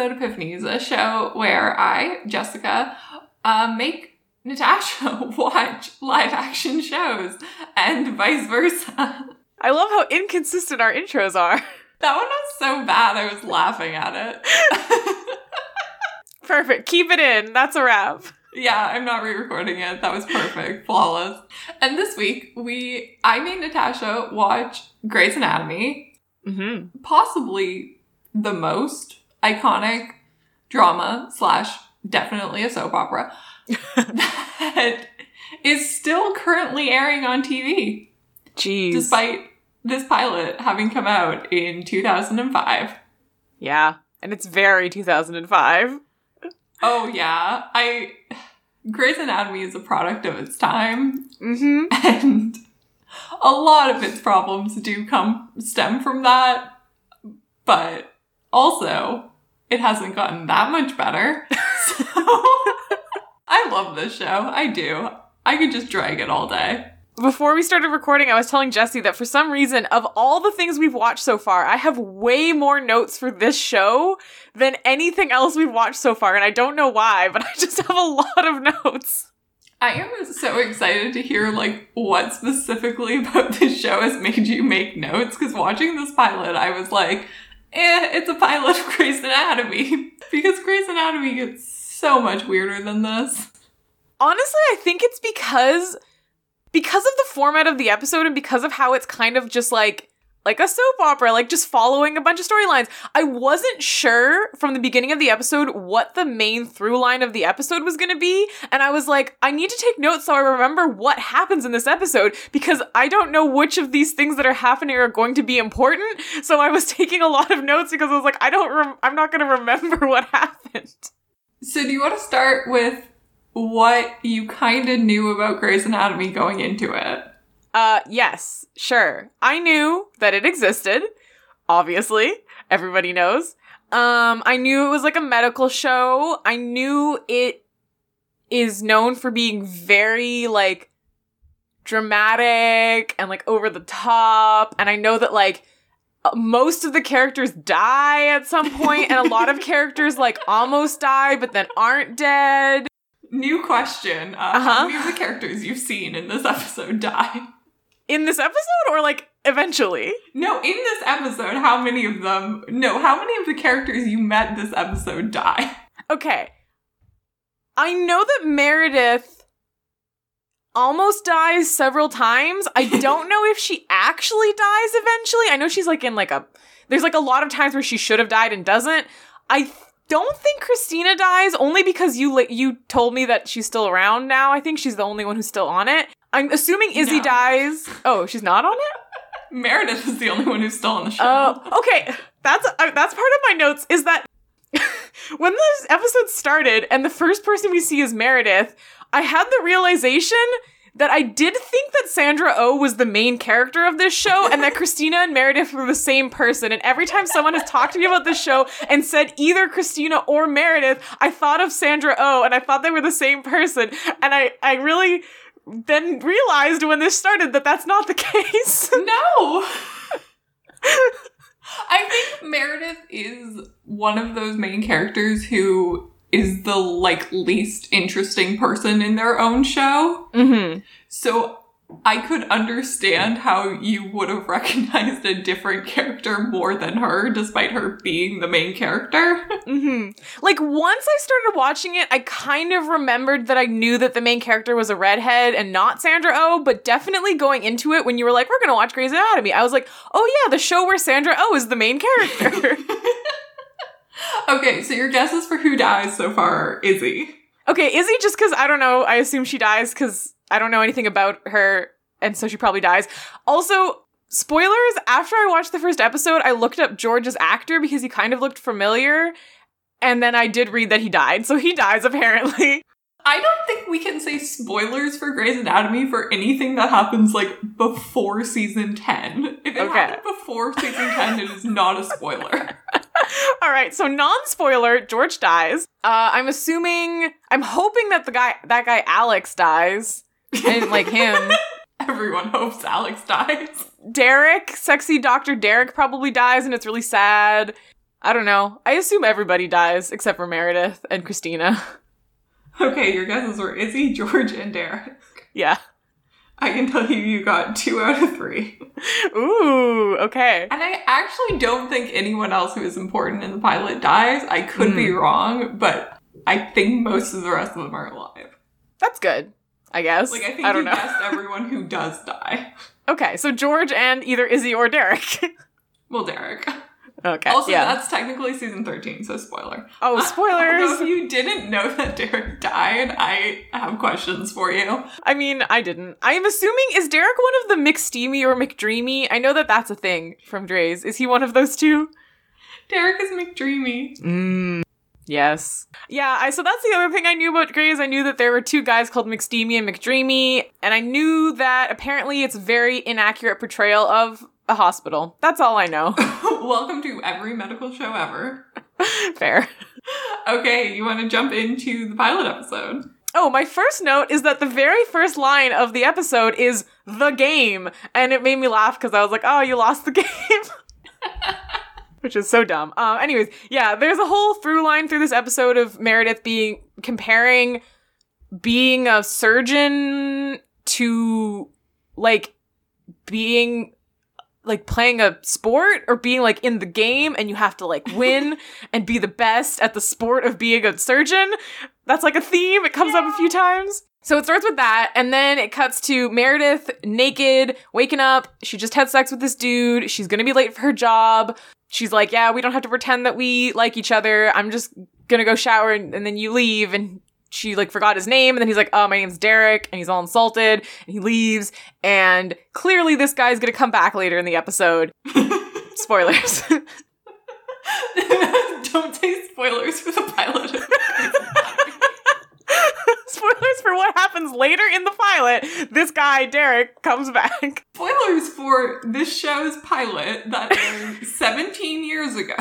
episode Epiphanies, a show where I, Jessica, uh, make Natasha watch live action shows and vice versa. I love how inconsistent our intros are. That one was so bad, I was laughing at it. Perfect. Keep it in. That's a wrap. yeah, I'm not re-recording it. That was perfect, flawless. And this week, we I made Natasha watch Grey's Anatomy, Mm-hmm. possibly the most iconic drama slash definitely a soap opera that is still currently airing on TV, Jeez. despite this pilot having come out in 2005. yeah. And it's very 2005. Oh yeah, I Grey's Anatomy is a product of its time, Mm-hmm. and a lot of its problems do come stem from that. But also, it hasn't gotten that much better. So I love this show. I do. I could just drag it all day. Before we started recording, I was telling Jesse that for some reason, of all the things we've watched so far, I have way more notes for this show than anything else we've watched so far. And I don't know why, but I just have a lot of notes. I am so excited to hear like what specifically about this show has made you make notes because watching this pilot, I was like, eh, it's a pilot of Grey's Anatomy because Grey's Anatomy gets so much weirder than this. Honestly, I think it's because because of the format of the episode and because of how it's kind of just like like a soap opera, like just following a bunch of storylines. I wasn't sure from the beginning of the episode what the main through line of the episode was going to be, and I was like, I need to take notes so I remember what happens in this episode because I don't know which of these things that are happening are going to be important. So I was taking a lot of notes because I was like, I don't rem- I'm not going to remember what happened. So, do you want to start with what you kind of knew about Grey's Anatomy going into it? Uh, yes, sure. I knew that it existed. Obviously, everybody knows. Um, I knew it was like a medical show. I knew it is known for being very like dramatic and like over the top. And I know that like most of the characters die at some point, and a lot of characters like almost die but then aren't dead. New question. Uh, Uh-huh. How many of the characters you've seen in this episode die? In this episode, or like eventually? No, in this episode, how many of them, no, how many of the characters you met this episode die? Okay. I know that Meredith almost dies several times. I don't know if she actually dies eventually. I know she's like in like a there's like a lot of times where she should have died and doesn't. I th- don't think Cristina dies only because you you told me that she's still around now. I think she's the only one who's still on it. I'm assuming Izzie No. dies. Oh, she's not on it? Meredith is the only one who's still on the show. Oh, okay. That's uh, that's part of my notes. Is that when this episode started and the first person we see is Meredith, I had the realization that I did think that Sandra O was the main character of this show and that Cristina and Meredith were the same person. And every time someone has talked to me about this show and said either Cristina or Meredith, I thought of Sandra O and I thought they were the same person. And I, I really then realized when this started that that's not the case. No! I think Meredith is one of those main characters who is the like least interesting person in their own show. mm-hmm. So I could understand how you would have recognized a different character more than her, despite her being the main character. hmm Like once I started watching it, I kind of remembered that I knew that the main character was a redhead and not Sandra Oh, but definitely going into it when you were like, "We're gonna watch Grey's Anatomy," I was like, "Oh yeah, the show where Sandra Oh is the main character." okay, so your guesses for who dies so far are Izzie. okay, Izzie, just because I don't know, I assume she dies because I don't know anything about her, and so she probably dies. Also. Spoilers, after I watched the first episode, I looked up George's actor because he kind of looked familiar. And then I did read that he died. So he dies apparently. I don't think we can say spoilers for Grey's Anatomy for anything that happens like before season 10. If it Okay. happened before season 10, it is not a spoiler. All right, so non-spoiler, George dies. Uh, I'm assuming, I'm hoping that the guy, that guy Alex dies. I didn't like him. Everyone hopes Alex dies. Derek, sexy Doctor Derek, probably dies, and it's really sad. I don't know. I assume everybody dies except for Meredith and Cristina. Okay, your guesses were Izzie, George, and Derek. yeah. I can tell you you got two out of three. Ooh, okay. And I actually don't think anyone else who is important in the pilot dies. I could be hmm. wrong, but I think most of the rest of them are alive. That's good. I guess. Like I think I don't you know. guessed everyone who does die. Okay, so George and either Izzie or Derek. Well, Derek. okay. Also, yeah. that's technically season 13, so spoiler. Oh, spoilers. if you didn't know that Derek died, I have questions for you. I mean, I didn't. I'm assuming is Derek one of the McSteamy or McDreamy? I know that that's a thing from Grey's. Is he one of those two? Derek is McDreamy. Mm. Yes. Yeah, I so that's the other thing I knew about Grey's. I knew that there were two guys called McSteamy and McDreamy, and I knew that apparently it's very inaccurate portrayal of a hospital. That's all I know. Welcome to every medical show ever. Fair. Okay, you want to jump into the pilot episode? Oh, my first note is that the very first line of the episode is the game. And it made me laugh because I was like, oh, you lost the game. Which is so dumb. Um, anyways, yeah, there's a whole through line through this episode of Meredith being comparing being a surgeon to like being like playing a sport or being like in the game and you have to like win and be the best at the sport of being a surgeon. That's like a theme. It comes up a few times. So it starts with that, and then it cuts to Meredith naked, waking up. She just had sex with this dude. She's gonna be late for her job. She's like, Yeah, we don't have to pretend that we like each other. I'm just gonna go shower, and, and then you leave. And she like forgot his name, and then he's like, Oh, my name's Derek, and he's all insulted, and he leaves. And clearly, this guy's gonna come back later in the episode. Spoilers. Don't say spoilers for the pilot. Spoilers for what happens later in the pilot. This guy, Derek, comes back. spoilers for this show's pilot that aired 17 years ago.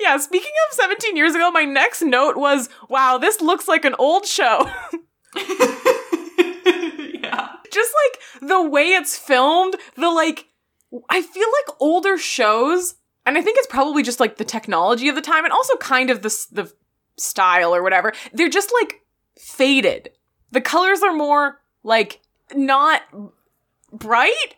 Yeah, speaking of 17 years ago, my next note was wow, this looks like an old show. yeah. Just like the way it's filmed, the like, I feel like older shows, and I think it's probably just like the technology of the time and also kind of the, the style or whatever, they're just like faded. The colors are more like not bright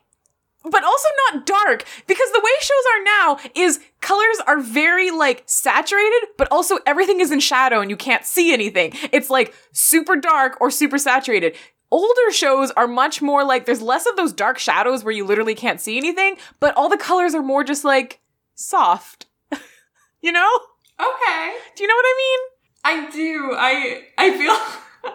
but also not dark because the way shows are now is colors are very like saturated but also everything is in shadow and you can't see anything. It's like super dark or super saturated. Older shows are much more like there's less of those dark shadows where you literally can't see anything but all the colors are more just like soft. You know? Okay. do you know what i mean I do. I I feel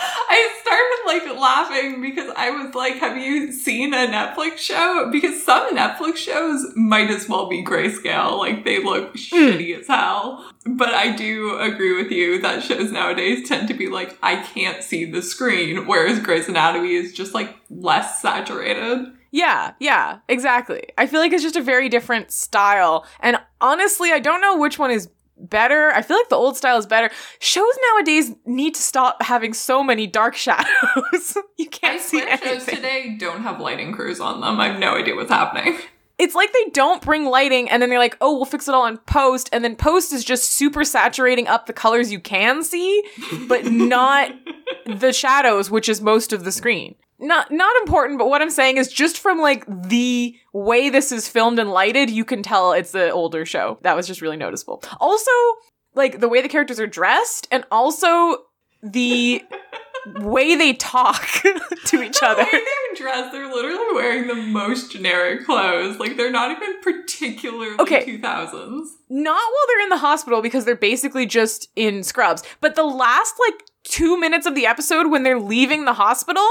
I started like laughing because I was like, have you seen a Netflix show? Because some Netflix shows might as well be grayscale. Like they look hmm. shitty as hell. But I do agree with you that shows nowadays tend to be like, I can't see the screen, whereas Grey's Anatomy is just like less saturated. Yeah, yeah, exactly. I feel like it's just a very different style. And honestly, I don't know which one is better. I feel like the old style is better. Shows nowadays need to stop having so many dark shadows. you can't see swear shows today don't have lighting crews on them. I have no idea what's happening. It's like they don't bring lighting and then they're like, "Oh, we'll fix it all in post." And then post is just super saturating up the colors you can see, but not the shadows, which is most of the screen. Not not important, but what I'm saying is just from like the way this is filmed and lighted, you can tell it's an older show. That was just really noticeable. Also, like the way the characters are dressed and also the way they talk to each other. The way they're dressed, they're literally wearing the most generic clothes. Like they're not even particularly Okay. 2000s. not while they're in the hospital because they're basically just in scrubs. But the last like two minutes of the episode when they're leaving the hospital,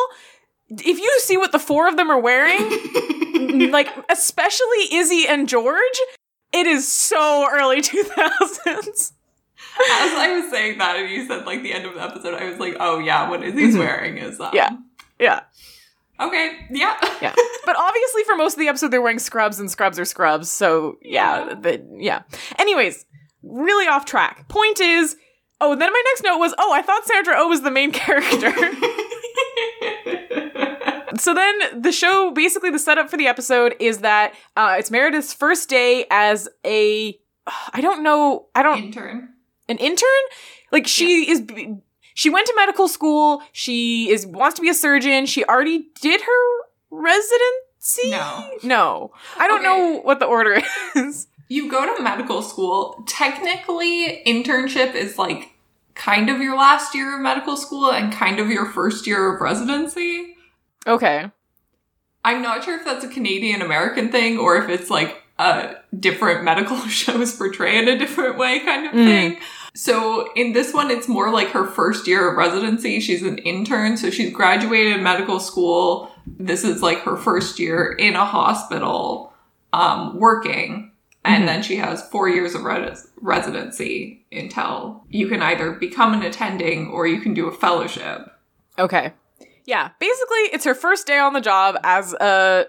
if you see what the four of them are wearing, like especially Izzie and George, it is so early 2000s. As I was saying that, and you said like the end of the episode, I was like, oh yeah, what Izzie's Mhm. wearing is um, Yeah. Yeah. Okay, yeah. Yeah. But obviously for most of the episode they're wearing scrubs and scrubs are scrubs. So yeah, Yeah. the, yeah. Anyways, really off track. Point is, oh, then my next note was, oh, I thought Sandra Oh was the main character. So then the show basically the setup for the episode is that uh, it's meredith's first day as a I don't know. I don't Intern. an intern. Like she is. She went to medical school. She is wants to be a surgeon. She already did her residency. No. no. I don't Okay. know what the order is. You go to medical school. Technically, internship is like kind of your last year of medical school and kind of your first year of residency. Okay. I'm not sure if that's a Canadian American thing or if it's like a different medical shows portray it a different way kind of Mm. thing. So in this one, it's more like her first year of residency. She's an intern, so she's graduated medical school. This is like her first year in a hospital, um, working. And Mhm. then she has four years of res- residency until you can either become an attending or you can do a fellowship. Okay. Yeah. Basically, it's her first day on the job as a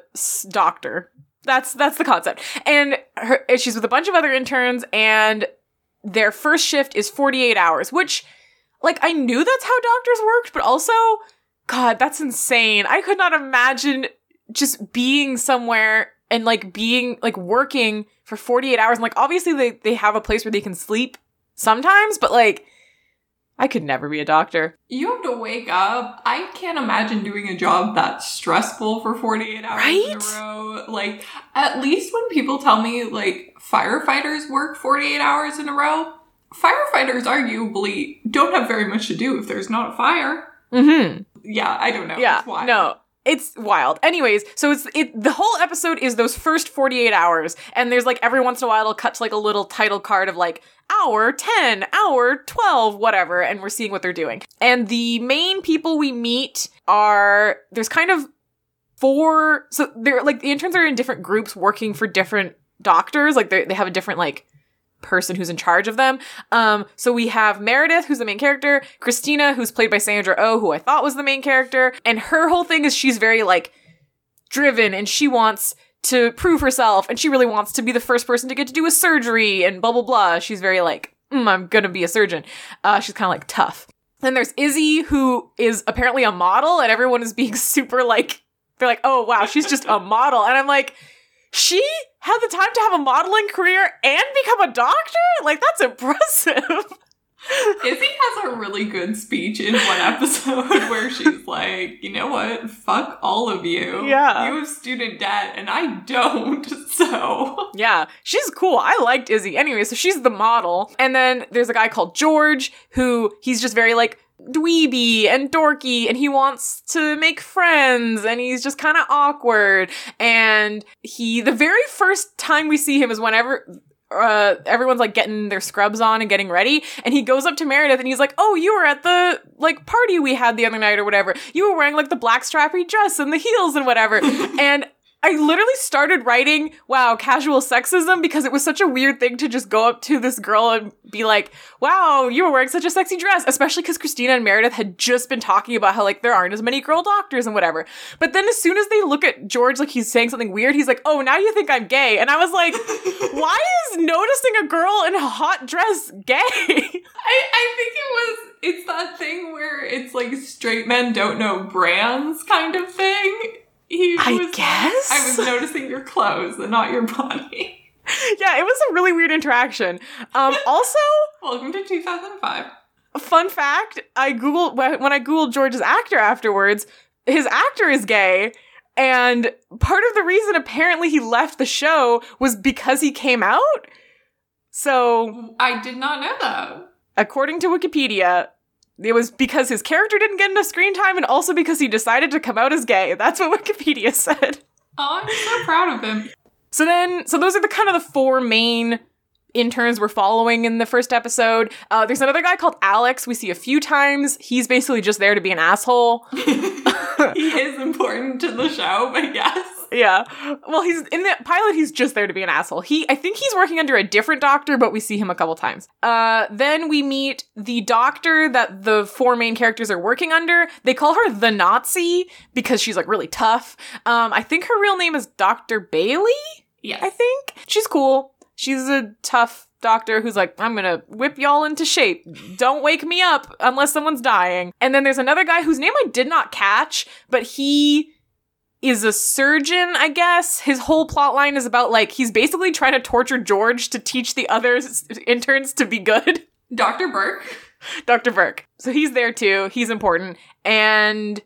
doctor. That's that's the concept. And her she's with a bunch of other interns and their first shift is 48 hours, which like I knew that's how doctors worked, but also god, that's insane. I could not imagine just being somewhere and like being like working for 48 hours and like obviously they they have a place where they can sleep sometimes, but like I could never be a doctor. You have to wake up. I can't imagine doing a job that's stressful for 48 hours in a row. Like, at least when people tell me, like, firefighters work 48 hours in a row, firefighters arguably don't have very much to do if there's not a fire. Mhm. Yeah, I don't know. yeah no it's wild. Anyways so it's it the whole episode is those first 48 hours and there's like every once in a while it'll cut to like a little title card of like hour 10 hour 12 whatever and we're seeing what they're doing. And the main people we meet are there's kind of four so they're like the interns are in different groups working for different doctors. Like they they have a different like person who's in charge of them. Um, so we have Meredith, who's the main character, Cristina, who's played by Sandra Oh, who I thought was the main character, and her whole thing is she's very like driven and she wants to prove herself and she really wants to be the first person to get to do a surgery and blah blah blah. She's very like, mm, I'm gonna be a surgeon. Uh, she's kind of like tough. Then there's Izzie, who is apparently a model, and everyone is being super like, they're like, oh wow, she's just a model, and I'm like, she had the time to have a modeling career and become a doctor? Like, that's impressive. Izzie has a really good speech in one episode where she's like, you know what? Fuck all of you. Yeah. You have student debt and I don't. So. yeah, she's cool. I liked Izzie. Anyway, so she's the model. And then there's a guy called George who he's just very like dweeby and dorky and he wants to make friends and he's just kind of awkward. And he, the very first time we see him is whenever uh everyone's like getting their scrubs on and getting ready and he goes up to Meredith and he's like, "Oh, you were at the like party we had the other night or whatever. You were wearing like the black strappy dress and the heels and whatever." and I literally started writing, wow, casual sexism because it was such a weird thing to just go up to this girl and be like, wow, you were wearing such a sexy dress, especially because Cristina and Meredith had just been talking about how like there aren't as many girl doctors and whatever. But then as soon as they look at George like he's saying something weird, he's like, oh, now you think I'm gay. And I was like, why is noticing a girl in a hot dress gay? I, I think it was it's that thing where it's like straight men don't know brands kind of thing. He I was guess. I was noticing your clothes and not your body. yeah, it was a really weird interaction. Um, also, Welcome to 2005. fun fact i googled when when i googled george's actor afterwards his actor is gay and part of the reason apparently he left the show was because he came out so I did not know that. according to wikipedia it was because his character didn't get enough screen time and also because he decided to come out as gay that's what wikipedia said Oh, I'm so proud of him. So then, so those are the kind of the four main interns we're following in the first episode. Uh, there's another guy called Alex. We see a few times. He's basically just there to be an asshole. he is important to the show, I guess. Yeah. Well, he's in the pilot. He's just there to be an asshole. He, I think he's working under a different doctor, but we see him a couple times. Uh, then we meet the doctor that the four main characters are working under. They call her the Nazi because she's like really tough. Um, I think her real name is Dr. Bailey. Yeah, I think. She's cool. She's a tough doctor who's like, I'm gonna whip y'all into shape. Don't wake me up unless someone's dying. And then there's another guy whose name I did not catch, but he is a surgeon, I guess. His whole plot line is about like he's basically trying to torture George to teach the other interns to be good. Dr. Burke. Dr. Burke. So he's there too. He's important. And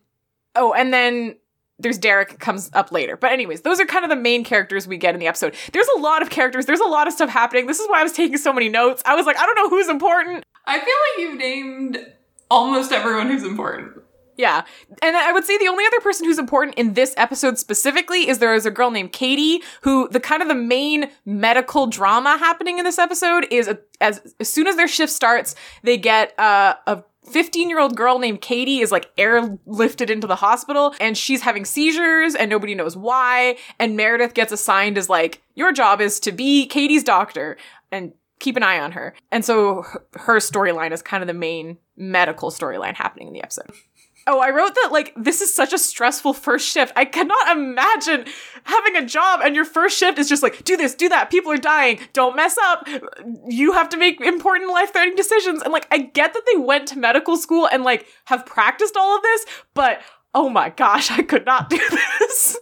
oh, and then there's Derek comes up later. But anyways, those are kind of the main characters we get in the episode. There's a lot of characters. There's a lot of stuff happening. This is why I was taking so many notes. I was like, I don't know who's important. I feel like you named almost everyone who's important. Yeah. And I would say the only other person who's important in this episode specifically is there is a girl named Katie who the kind of the main medical drama happening in this episode is a, as as soon as their shift starts, they get uh, a 15 year old girl named Katie is like airlifted into the hospital and she's having seizures and nobody knows why. And Meredith gets assigned as like, your job is to be Katie's doctor and keep an eye on her. And so her- her storyline is kind of the main medical storyline happening in the episode. Oh, I wrote that like this is such a stressful first shift. I cannot imagine having a job and your first shift is just like do this, do that. People are dying. Don't mess up. You have to make important life-threatening decisions. And like I get that they went to medical school and like have practiced all of this, but oh my gosh, I could not do this.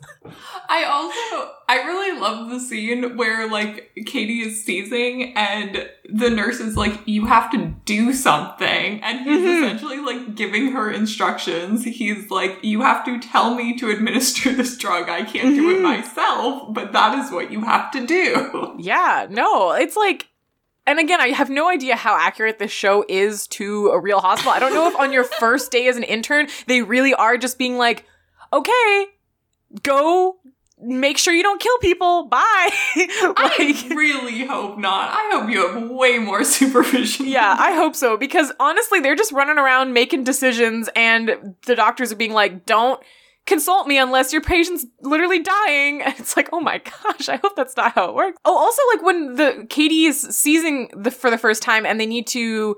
I also I really love the scene where like Katie is seizing and the nurse is like, you have to do something. And he's Mhm. essentially like giving her instructions. He's like, you have to tell me to administer this drug. I can't do it Mhm. myself, but that is what you have to do. Yeah, no, it's like, and again, I have no idea how accurate this show is to a real hospital. I don't know if on your first day as an intern, they really are just being like, okay, go make sure you don't kill people. Bye. I really hope not. I hope you have way more supervision. yeah, I hope so because honestly, they're just running around making decisions, and the doctors are being like, don't. Consult me unless your patient's literally dying. And it's like, oh my gosh, I hope that's not how it works. Oh, also, like when the Katie is seizing the for the first time and they need to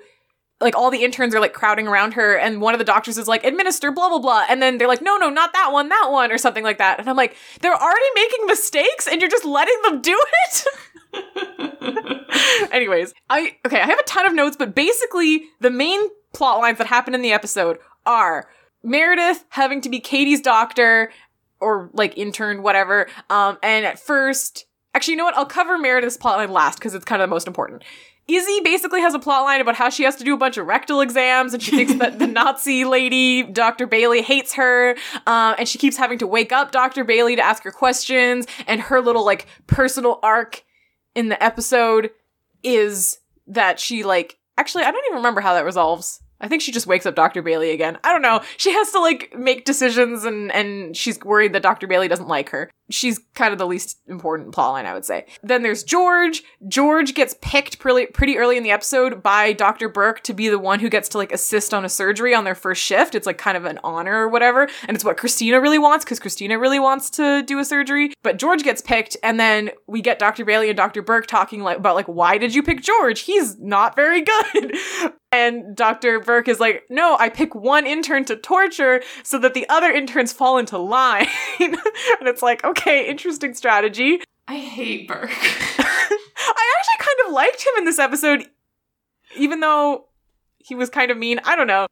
like all the interns are like crowding around her and one of the doctors is like administer blah blah blah and then they're like no no not that one that one or something like that and i'm like they're already making mistakes and you're just letting them do it anyways i okay i have a ton of notes but basically the main plot lines that happen in the episode are meredith having to be katie's doctor or like intern whatever um and at first actually you know what i'll cover meredith's plotline last because it's kind of the most important Izzie basically has a plotline about how she has to do a bunch of rectal exams, and she thinks that the Nazi lady, Dr. Bailey, hates her, uh, and she keeps having to wake up Dr. Bailey to ask her questions. And her little like personal arc in the episode is that she like actually I don't even remember how that resolves. I think she just wakes up Dr. Bailey again. I don't know. She has to like make decisions and and she's worried that Dr. Bailey doesn't like her. She's kind of the least important plotline, I would say. Then there's George. George gets picked pretty pretty early in the episode by Dr. Burke to be the one who gets to like assist on a surgery on their first shift. It's like kind of an honor or whatever, and it's what Cristina really wants because Cristina really wants to do a surgery. But George gets picked, and then we get Dr. Bailey and Dr. Burke talking like about like why did you pick George? He's not very good. And Dr. Burke is like, no, I pick one intern to torture so that the other interns fall into line. and it's like, okay, interesting strategy. I hate Burke. I actually kind of liked him in this episode, even though he was kind of mean. I don't know.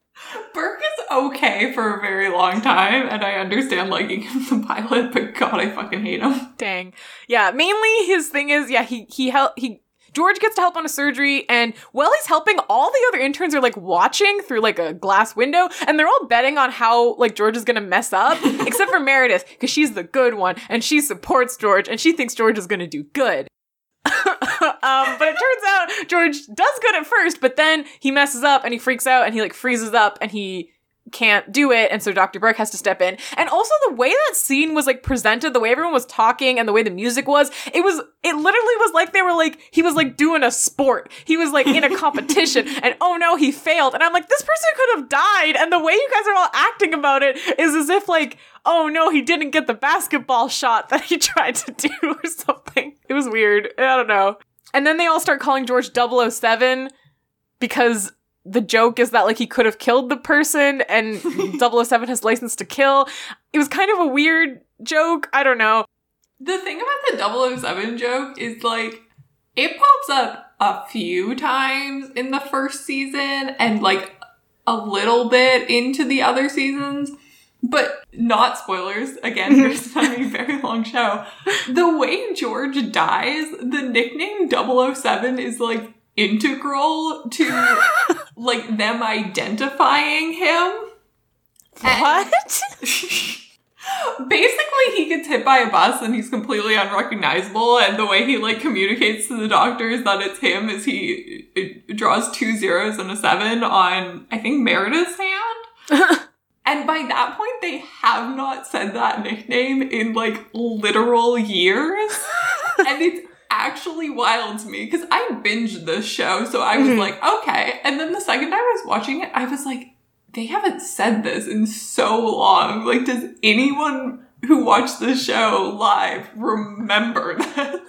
Burke is okay for a very long time, and I understand liking him the pilot, but God, I fucking hate him. Dang. Yeah, mainly his thing is, yeah, he he help he George gets to help on a surgery, and while he's helping, all the other interns are like watching through like a glass window, and they're all betting on how like George is gonna mess up, except for Meredith, because she's the good one, and she supports George, and she thinks George is gonna do good. um, but it turns out George does good at first, but then he messes up and he freaks out and he like freezes up and he can't do it and so Dr. Burke has to step in. And also the way that scene was like presented, the way everyone was talking and the way the music was, it was it literally was like they were like he was like doing a sport. He was like in a competition and oh no, he failed. And I'm like this person could have died and the way you guys are all acting about it is as if like oh no, he didn't get the basketball shot that he tried to do or something. It was weird. I don't know. And then they all start calling George 007 because the joke is that like he could have killed the person and 007 has license to kill. It was kind of a weird joke. I don't know. The thing about the 007 joke is like, it pops up a few times in the first season and like a little bit into the other seasons, But not spoilers. Again, Grey's a very long show. The way George dies, the nickname 007 is like integral to like them identifying him. What? Basically, he gets hit by a bus and he's completely unrecognizable. And the way he like communicates to the doctors that it's him is he it draws two zeros and a seven on I think Meredith's hand. and by that point, they have not said that nickname in like literal years, and it's actually wild to me because I binged this show, so I was Mhm. like, okay. And then the second time I was watching it, I was like, they haven't said this in so long. Like, does anyone who watched the show live remember this?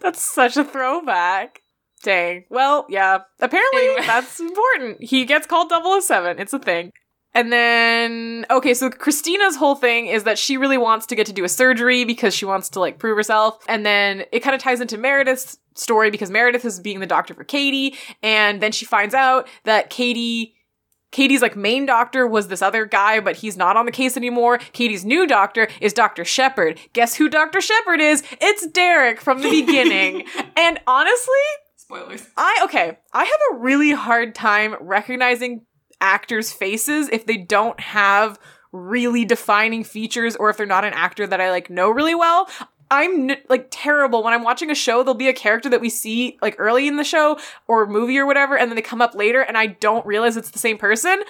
That's such a throwback. Dang. Well, yeah. Apparently, Anyway. that's important. He gets called 007. It's a thing. And then, okay, so Cristina's whole thing is that she really wants to get to do a surgery because she wants to, like, prove herself. And then it kind of ties into Meredith's story because Meredith is being the doctor for Katie. And then she finds out that Katie. Katie's like main doctor was this other guy, but he's not on the case anymore. Katie's new doctor is Dr. Shepherd. Guess who Dr. Shepherd is? It's Derek from the beginning. and honestly, Spoilers. I okay, I have a really hard time recognizing actors' faces if they don't have really defining features or if they're not an actor that I like know really well. I'm like terrible when I'm watching a show. There'll be a character that we see like early in the show or movie or whatever, and then they come up later, and I don't realize it's the same person.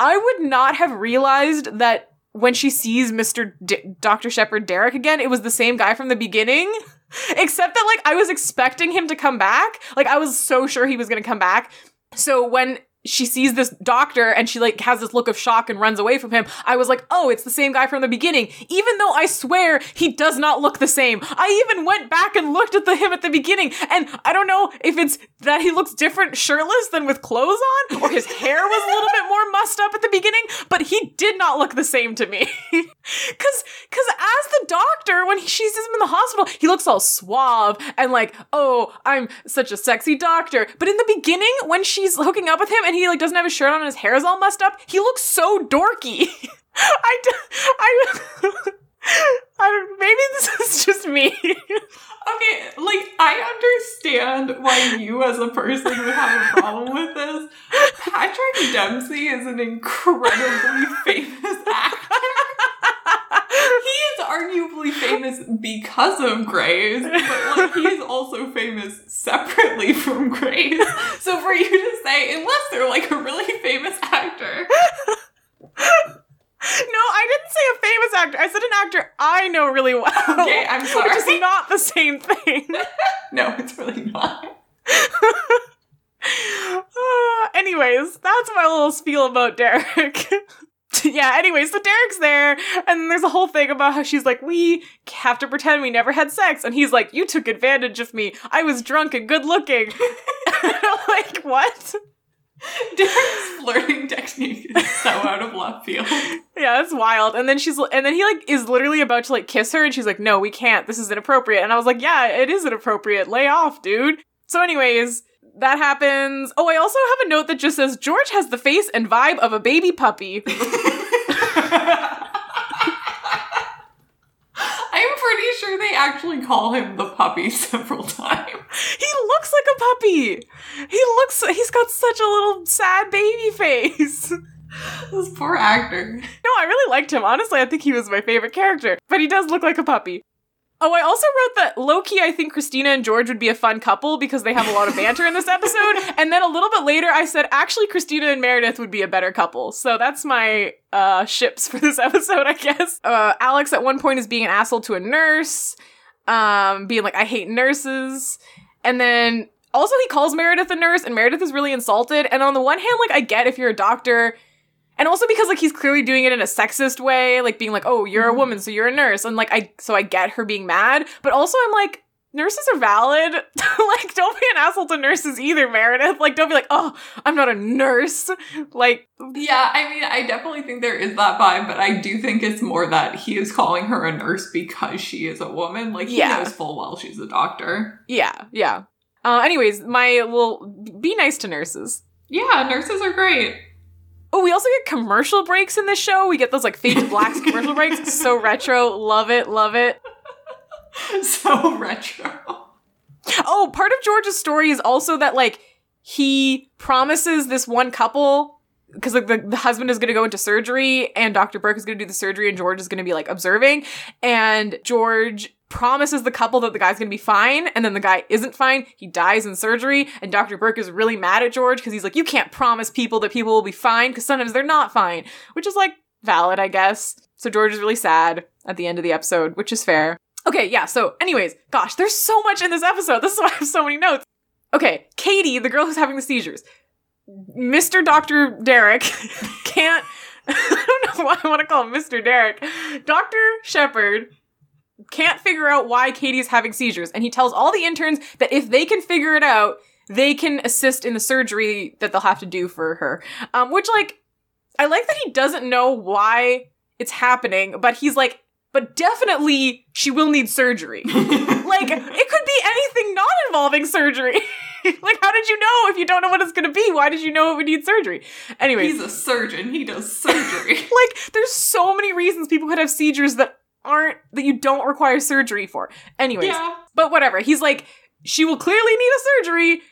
I would not have realized that when she sees Mr. D- Dr. Shepherd Derek again, it was the same guy from the beginning. Except that like I was expecting him to come back. Like I was so sure he was to come back. So when she sees this doctor and she like has this look of shock and runs away from him, I was like, "Oh, it's the same guy from the beginning." Even though I swear he does not look the same. I even went back and looked at the him at the beginning, and I don't know if it's that he looks different shirtless than with clothes on or his hair was a little bit more mussed up at the beginning, but he did not look the same to me. Cuz cuz as the doctor when he, she sees him in the hospital, he looks all suave and like, "Oh, I'm such a sexy doctor." But in the beginning when she's hooking up with him and he like doesn't have his shirt on and his hair is all messed up, he looks so dorky. I d- I I don't, maybe this is just me. Okay, like I understand why you as a person would have a problem with this. Patrick Dempsey is an incredibly famous actor. He is arguably famous because of Grey's, but like he is also famous separately from Grey's. So for you to say, unless they're like a really famous actor, No, I didn't say a famous actor. I said an actor I know really well. Okay, I'm sorry. Which is not the same thing. no, it's really not. Uh, anyways, that's my little spiel about Derek. yeah, anyway, so Derek's there, and there's a whole thing about how she's like, We have to pretend we never had sex. And he's like, You took advantage of me. I was drunk and good looking. like, what? Derek's flirting technique is so out of left field. Yeah, that's wild. And then she's and then he like is literally about to like kiss her and she's like, "No, we can't. This is inappropriate." And I was like, "Yeah, it is inappropriate. Lay off, dude." So anyways, that happens. Oh, I also have a note that just says George has the face and vibe of a baby puppy. I'm pretty sure they actually call him the puppy several times. he looks like a puppy. He looks he's got such a little sad baby face. This poor actor. No, I really liked him. Honestly, I think he was my favorite character. But he does look like a puppy. Oh, I also wrote that lowkey, I think Cristina and George would be a fun couple because they have a lot of banter in this episode. And then a little bit later, I said actually Cristina and Meredith would be a better couple. So that's my uh, ships for this episode, I guess. Uh, Alex at one point is being an asshole to a nurse, um, being like, I hate nurses. And then also he calls Meredith a nurse, and Meredith is really insulted. And on the one hand, like, I get if you're a doctor. And also because like he's clearly doing it in a sexist way, like being like, "Oh, you're a woman, so you're a nurse," and like I, so I get her being mad, but also I'm like, nurses are valid. like, don't be an asshole to nurses either, Meredith. Like, don't be like, "Oh, I'm not a nurse." Like, Yeah, I mean, I definitely think there is that vibe, but I do think it's more that he is calling her a nurse because she is a woman. Like, he Yeah. knows full well she's a doctor. yeah, yeah. Uh, anyways, my little be nice to nurses. Yeah, nurses are great. Oh, we also get commercial breaks in this show. We get those like fade to blacks commercial breaks. So retro. Love it. Love it. so retro. Oh, part of George's story is also that like he promises this one couple because like the, the husband is going to go into surgery and Dr. Burke is going to do the surgery and George is going to be like observing and George promises the couple that the guy's going to be fine and then the guy isn't fine. He dies in surgery and Dr. Burke is really mad at George because he's like you can't promise people that people will be fine because sometimes they're not fine, which is like valid, I guess. So George is really sad at the end of the episode, which is fair. Okay, yeah, so anyways, gosh, there's so much in this episode. This is why I have so many notes. Okay, Katie, the girl who's having the seizures. Mr. Dr. Derek can't I don't know why I want to call him Mr. Derek. Dr. Shepherd can't figure out why Katie's having seizures, and he tells all the interns that if they can figure it out, they can assist in the surgery that they'll have to do for her. Um, which like I like that he doesn't know why it's happening, but he's like, but definitely she will need surgery. like, it could be anything not involving surgery. like, how did you know if you don't know what it's gonna be? Why did you know it would need surgery? Anyway, He's a surgeon. He does surgery. like, there's so many reasons people could have seizures that aren't, that you don't require surgery for. Anyways, yeah. but whatever. He's like, she will clearly need a surgery.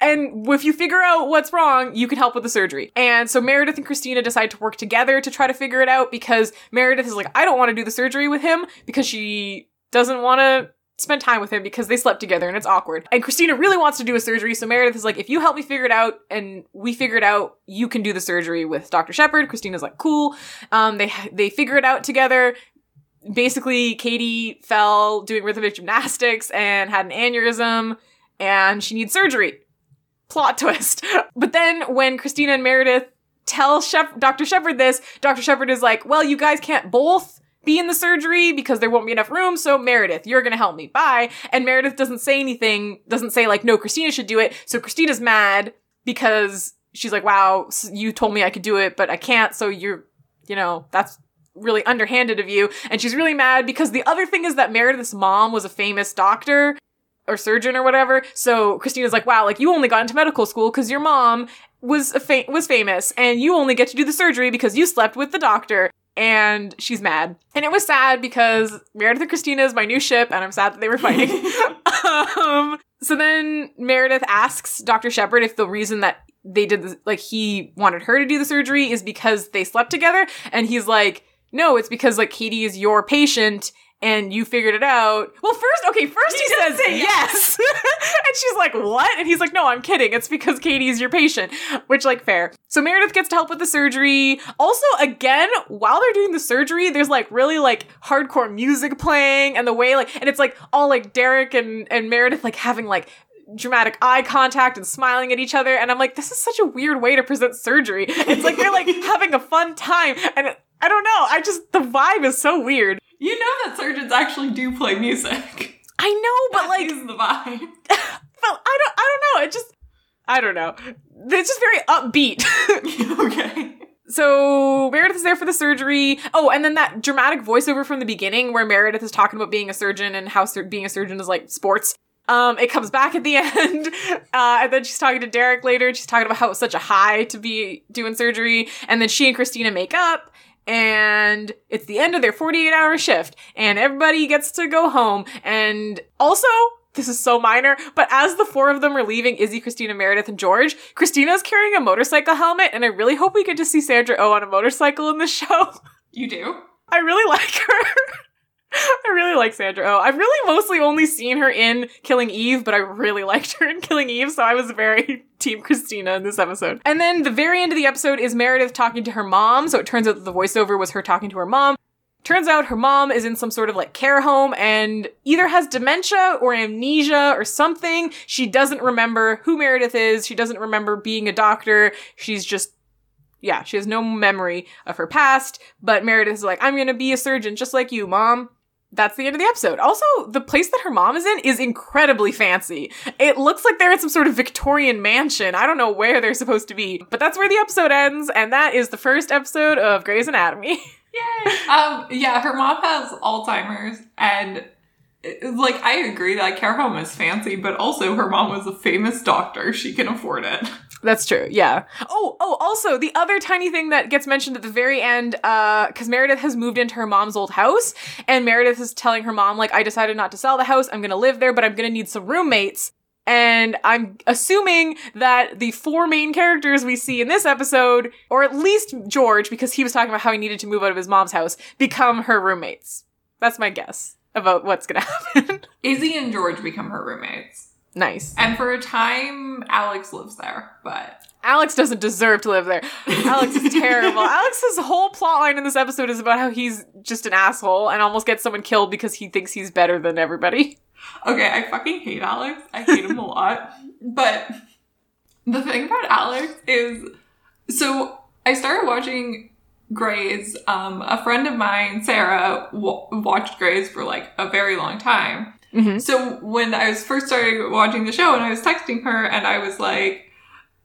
And if you figure out what's wrong, you can help with the surgery. And so Meredith and Cristina decide to work together to try to figure it out because Meredith is like, I don't want to do the surgery with him because she doesn't want to spend time with him because they slept together and it's awkward. And Cristina really wants to do a surgery, so Meredith is like, if you help me figure it out and we figure it out, you can do the surgery with Dr. Shepherd. Cristina's like, cool. Um, they they figure it out together. Basically, Katie fell doing rhythmic gymnastics and had an aneurysm, and she needs surgery. Plot twist. But then when Cristina and Meredith tell Shep- Dr. Shepherd this, Dr. Shepard is like, well, you guys can't both be in the surgery because there won't be enough room. So Meredith, you're gonna help me. Bye. And Meredith doesn't say anything, doesn't say like, no, Cristina should do it. So Cristina's mad because she's like, wow, you told me I could do it, but I can't. So you're, you know, that's really underhanded of you. And she's really mad because the other thing is that Meredith's mom was a famous doctor or surgeon or whatever. So Cristina's like, wow, like you only got into medical school because your mom was a fa- was famous and you only get to do the surgery because you slept with the doctor. And she's mad. And it was sad because Meredith and Cristina is my new ship, and I'm sad that they were fighting. um, so then Meredith asks Dr. Shepherd if the reason that they did this, like he wanted her to do the surgery is because they slept together. And he's like, no, it's because like Katie is your patient and you figured it out. Well, first, okay, first he, He says say yes. and she's like, what? And he's like, no, I'm kidding. It's because Katie's your patient, which like fair. So Meredith gets to help with the surgery. Also, again, while they're doing the surgery, there's like really like hardcore music playing and the way like, and it's like all like Derek and, and Meredith like having like dramatic eye contact and smiling at each other. And I'm like, this is such a weird way to present surgery. It's like they're like having a fun time. And I don't know. I just, the vibe is so weird. You know that surgeons actually do play music. I know, but That like, is the vibe. but I don't, I don't know. It just, I don't know. It's just very upbeat. okay. so Meredith is there for the surgery. Oh, and then that dramatic voiceover from the beginning where Meredith is talking about being a surgeon and how sur- being a surgeon is like sports. Um, it comes back at the end, uh, and then she's talking to Derek later. She's talking about how it was such a high to be doing surgery, and then she and Cristina make up, and it's the end of their 48 hour shift, and everybody gets to go home. And also, this is so minor, but as the four of them are leaving, Izzie, Cristina, Meredith, and George, Cristina's carrying a motorcycle helmet, and I really hope we get to see Sandra Oh on a motorcycle in the show. You do? I really like her. I really like Sandra Oh. I've really mostly only seen her in Killing Eve, but I really liked her in Killing Eve, so I was very Team Cristina in this episode. And then the very end of the episode is Meredith talking to her mom, so it turns out that the voiceover was her talking to her mom. Turns out her mom is in some sort of like care home and either has dementia or amnesia or something. She doesn't remember who Meredith is. She doesn't remember being a doctor. She's just yeah, she has no memory of her past, but Meredith is like, I'm gonna be a surgeon just like you, mom. That's the end of the episode. Also, the place that her mom is in is incredibly fancy. It looks like they're in some sort of Victorian mansion. I don't know where they're supposed to be, but that's where the episode ends, and that is the first episode of Grey's Anatomy. Yay! um, yeah, her mom has Alzheimer's, and like I agree that care home is fancy, but also her mom was a famous doctor. She can afford it. That's true. Yeah. Oh, oh, also the other tiny thing that gets mentioned at the very end, uh, cause Meredith has moved into her mom's old house and Meredith is telling her mom, like, I decided not to sell the house. I'm going to live there, but I'm going to need some roommates. And I'm assuming that the four main characters we see in this episode, or at least George, because he was talking about how he needed to move out of his mom's house, become her roommates. That's my guess about what's gonna happen. Izzie and George become her roommates. Nice. And for a time, Alex lives there, but Alex doesn't deserve to live there. Alex is terrible. Alex's whole plot line in this episode is about how he's just an asshole and almost gets someone killed because he thinks he's better than everybody. okay, I fucking hate Alex. I hate him a lot. But the thing about Alex is so I started watching Grey's. Um, a friend of mine, Sarah, w- watched Grey's for like a very long time. Mhm. So when I was first started watching the show and I was texting her and I was like,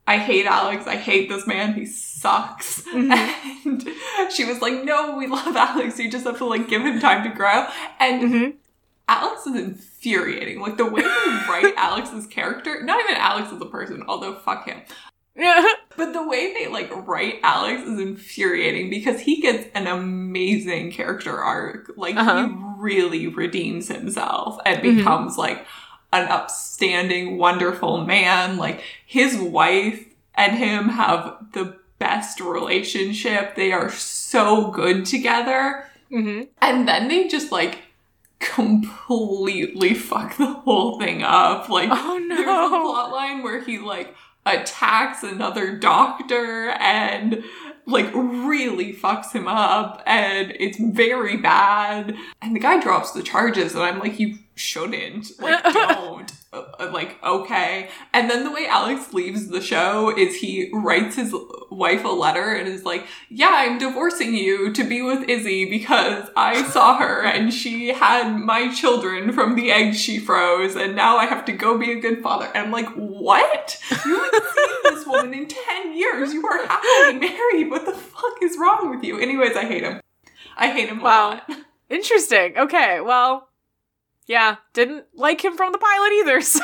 I hate Alex. I hate this man. He sucks. And she was like, No, we love Alex. You just have to like give him time to grow. And Mm-hmm. Alex is infuriating. Like the way they write Alex's character, not even Alex as a person, although fuck him. Yeah. But the way they like write Alex is infuriating because he gets an amazing character arc. Like Uh-huh. he really redeems himself and Mhm. becomes like an upstanding, wonderful man. Like his wife and him have the best relationship. They are so good together. Mm-hmm. And then they just like completely fuck the whole thing up. Like Oh there's a no. plot line where he like attacks another doctor and like really fucks him up and it's very bad. And the guy drops the charges and i'm like you shouldn't. Like don't. Uh, like okay. And then the way alex leaves the show is he writes his wife a letter and is like yeah i'm divorcing you to be with Izzie because i saw her and she had my children from the eggs she froze and now i have to go be a good father. And i'm like what? You haven't seen this woman in 10 years. You are happily married. What the fuck is wrong with you? Anyways i hate him. I hate him Wow. Interesting. Okay. Well, yeah. Didn't like him from the pilot either. So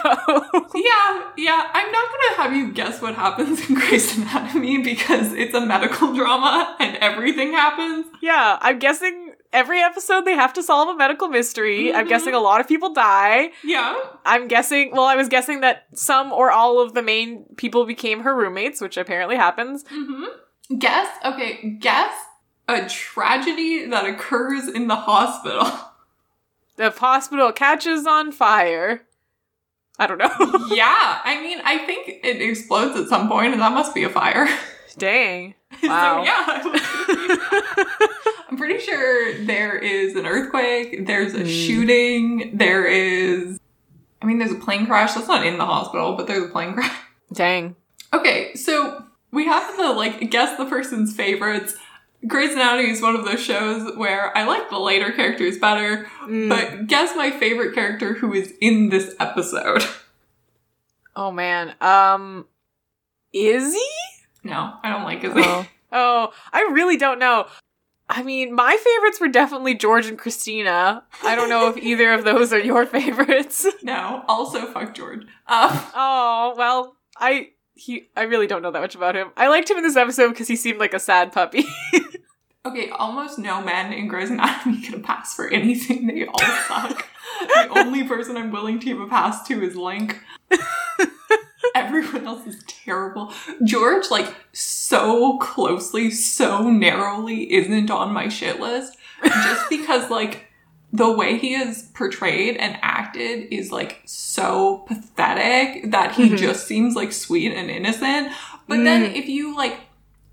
Yeah, yeah. I'm not gonna have you guess what happens in Grey's Anatomy because it's a medical drama and everything happens. yeah, I'm guessing every episode they have to solve a medical mystery. I'm Mhm. guessing a lot of people die. Yeah. I'm guessing. Well, I was guessing that some or all of the main people became her roommates, which apparently happens. Mm-hmm. Guess, okay, guess a tragedy that occurs in the hospital. The hospital catches on fire. I don't know. yeah, I mean, I think it explodes at some point and that must be a fire. Dang. Wow. so, yeah. I'm pretty sure there is an earthquake, there's a Hmm. shooting, there is. I mean, there's a plane crash. That's not in the hospital, but there's a plane crash. Dang. Okay, so we have to like guess the person's favorites. Grey's Anatomy is one of those shows where I like the later characters better, Mm. but guess my favorite character who is in this episode. oh man. Um, Izzie? No, I don't like Izzie. Oh. oh, I really don't know. I mean, my favorites were definitely George and Cristina. I don't know if either of those are your favorites. No, also fuck George. Um, Oh, well, I he I really don't know that much about him. I liked him in this episode because he seemed like a sad puppy. okay, almost no men in Grey's Anatomy can pass for anything. They all suck. the only person I'm willing to give a pass to is Link. Everyone else is terrible. George, like, so closely, so narrowly isn't on my shit list. Just because, like, the way he is portrayed and acted is, like, so pathetic that he Mhm. just seems, like, sweet and innocent. But then Mm. if you, like,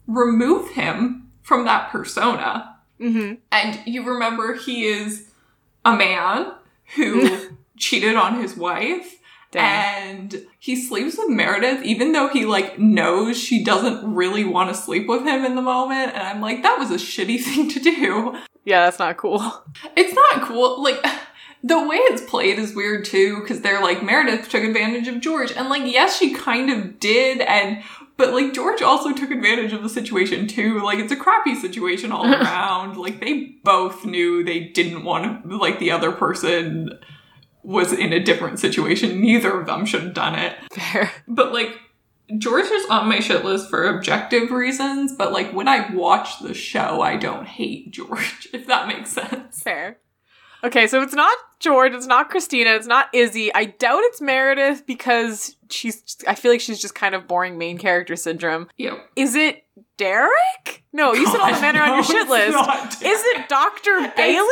remove him from that persona, mm-hmm. and you remember he is a man who cheated on his wife and he sleeps with Meredith even though he like knows she doesn't really want to sleep with him in the moment and I'm like that was a shitty thing to do. Yeah, that's not cool. It's not cool like the way it's played is weird too cuz they're like Meredith took advantage of George and like yes she kind of did and but like George also took advantage of the situation too. Like it's a crappy situation all around. like they both knew they didn't want to like the other person was in a different situation. Neither of them should have done it. Fair. But like, George is on my shit list for objective reasons, but like when I watch the show, I don't hate George, if that makes sense. Fair. Okay, so it's not George, it's not Cristina, it's not Izzie. I doubt it's Meredith because she's I feel like she's just kind of boring main character syndrome. Yep. Is it Derek? No, you said all the men are on your shit list. Is it Dr. Bailey?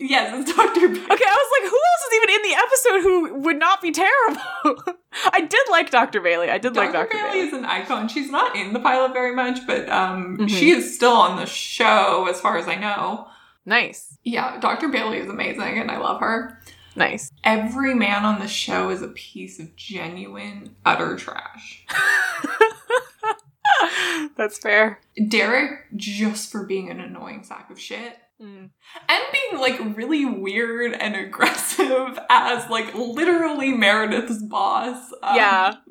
Yes, it's Dr. Bailey. Okay, I was like, who else is even in the episode who would not be terrible? I did like Dr. Bailey. I did like Dr. Dr. Bailey Bailey. is an icon. She's not in the pilot very much, but um, Mhm. she is still on the show as far as I know. Nice. Yeah, Dr. Bailey is amazing and I love her. Nice. Every man on the show is a piece of genuine, utter trash. That's fair. Derek, just for being an annoying sack of shit. Mm. And being like really weird and aggressive as like literally Meredith's boss. Um, Yeah.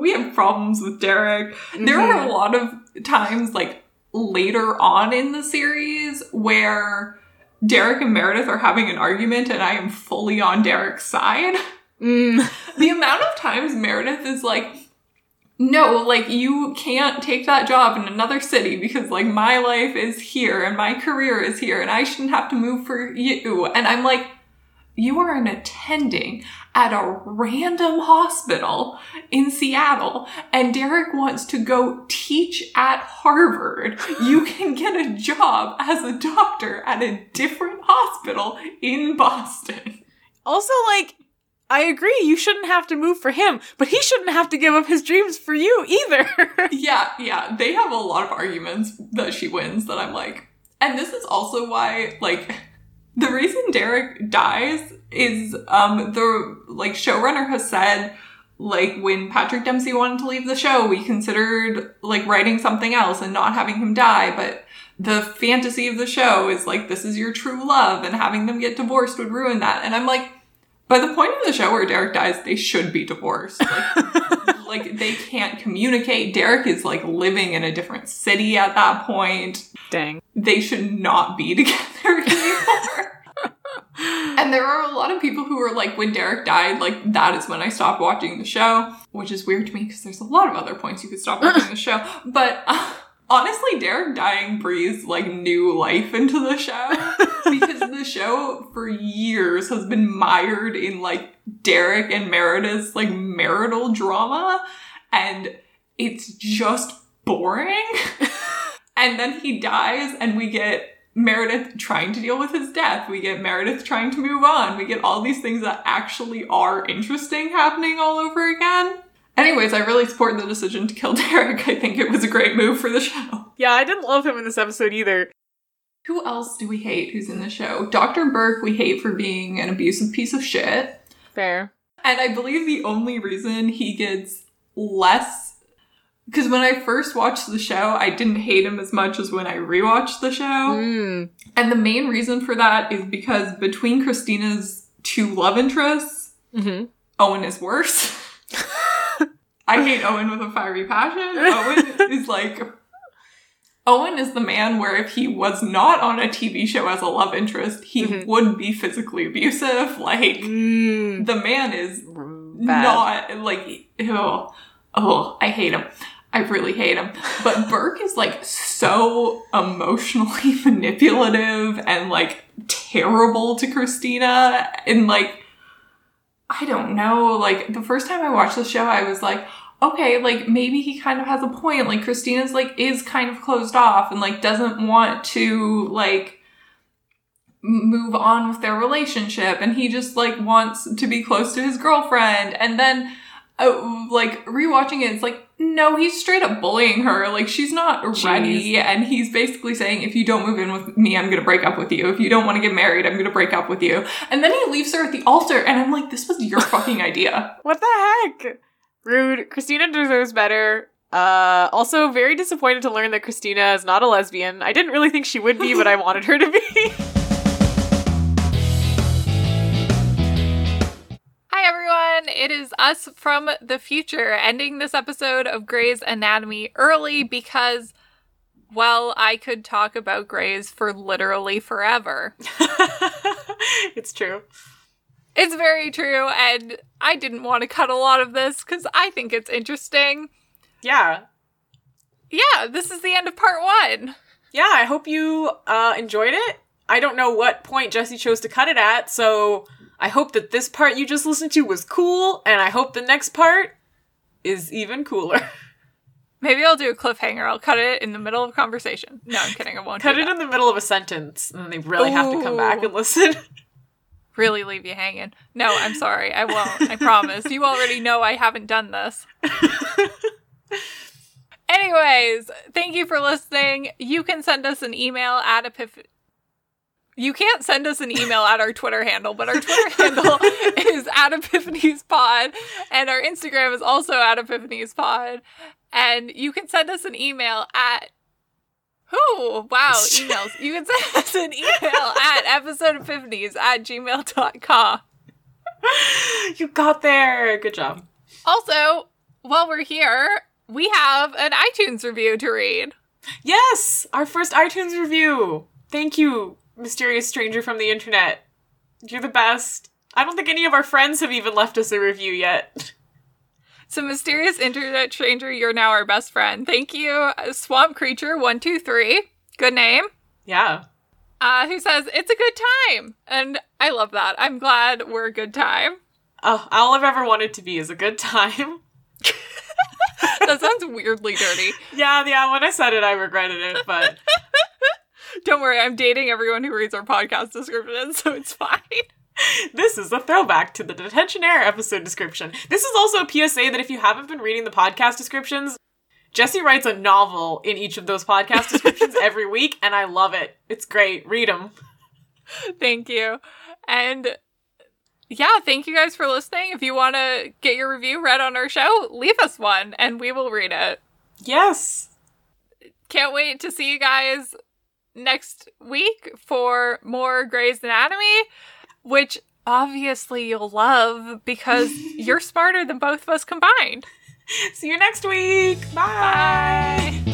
We have problems with Derek. There are Mhm. a lot of times, like later on in the series, where Derek and Meredith are having an argument, and I am fully on Derek's side. Mm. the amount of times Meredith is like, no, like you can't take that job in another city because like my life is here and my career is here and I shouldn't have to move for you. And I'm like, you are an attending at a random hospital in Seattle and Derek wants to go teach at Harvard. You can get a job as a doctor at a different hospital in Boston. Also, like, I agree, you shouldn't have to move for him, but he shouldn't have to give up his dreams for you either. Yeah, yeah. They have a lot of arguments that she wins that I'm like, and this is also why, like, the reason Derek dies is um the like showrunner has said like when Patrick Dempsey wanted to leave the show, we considered like writing something else and not having him die, but the fantasy of the show is like this is your true love and having them get divorced would ruin that. And I'm like, by the point of the show where Derek dies, they should be divorced. Like, like they can't communicate. Derek is like living in a different city at that point. Dang. They should not be together anymore. And there are a lot of people who are like, when Derek died, like that is when I stopped watching the show, which is weird to me because there's a lot of other points you could stop watching the show. But uh, honestly, Derek dying breathes like new life into the show because the show for years has been mired in like Derek and Meredith's like marital drama and it's just boring. and then he dies and we get Meredith trying to deal with his death. We get Meredith trying to move on. We get all these things that actually are interesting happening all over again. Anyways, I really support the decision to kill Derek. I think it was a great move for the show. Yeah, I didn't love him in this episode either. Who else do we hate who's in the show? Dr. Burke, we hate for being an abusive piece of shit. Fair. And I believe the only reason he gets less. Because when I first watched the show, I didn't hate him as much as when I rewatched the show. Mm. And the main reason for that is because between Cristina's two love interests, hmm Owen is worse. I hate Owen with a fiery passion. Owen is like. Owen is the man where if he was not on a TV show as a love interest, he Mhm. would be physically abusive. Like, Mm. the man is Bad. not like oh oh I hate him. I really hate him. But Burke is like so emotionally manipulative and like terrible to Cristina and like I don't know, like the first time I watched the show I was like okay, like maybe he kind of has a point. Like Cristina's like is kind of closed off and like doesn't want to like move on with their relationship and he just like wants to be close to his girlfriend and then uh, like rewatching it it's like no he's straight up bullying her like she's not ready and he's basically saying if you don't move in with me i'm gonna break up with you if you don't want to get married i'm gonna break up with you and then he leaves her at the altar and i'm like this was your fucking idea What the heck? Rude. Cristina deserves better. Uh, also, very disappointed to learn that Cristina is not a lesbian. I didn't really think she would be, but I wanted her to be. Hi everyone, it is us from the future ending this episode of Grey's Anatomy early because, well, I could talk about Grey's for literally forever. it's true. It's very true, and I didn't want to cut a lot of this because I think it's interesting. Yeah. Yeah, this is the end of part one. Yeah, I hope you uh, enjoyed it. I don't know what point Jesse chose to cut it at, so I hope that this part you just listened to was cool, and I hope the next part is even cooler. Maybe I'll do a cliffhanger. I'll cut it in the middle of conversation. No, I'm kidding. I won't Cut it that. in the middle of a sentence, and they really have to come back and listen. really leave you hanging. No, I'm sorry. I won't. I promise. You already know I haven't done this. Anyways, thank you for listening. You can send us an email at epiph. You can't send us an email at our Twitter handle, but our Twitter handle is at Epiphanies Pod, and our Instagram is also at Epiphanies Pod. And you can send us an email at who? Wow, emails. You can send us an email at episodeepiphanies at gmail.com. you got there. Good job. Also, while we're here, we have an iTunes review to read. Yes, our first iTunes review. Thank you, mysterious stranger from the internet. You're the best. I don't think any of our friends have even left us a review yet. So, mysterious internet stranger, you're now our best friend. Thank you, Swamp Creature One Two Three. Good name. Yeah. Uh, who says it's a good time, and I love that. I'm glad we're a good time. Oh, all I've ever wanted to be is a good time. That sounds weirdly dirty. Yeah, yeah, when I said it, I regretted it, but Don't worry, I'm dating everyone who reads our podcast description, so it's fine. this is a throwback to the Detentionaire episode description. This is also a PSA that if you haven't been reading the podcast descriptions, Jesse writes a novel in each of those podcast descriptions every week, and I love it. It's great. Read them. Thank you. And yeah, thank you guys for listening. If you want to get your review read on our show, leave us one and we will read it. Yes. Can't wait to see you guys next week for more Grey's Anatomy, which obviously you'll love because you're smarter than both of us combined. See you next week. Bye. Bye.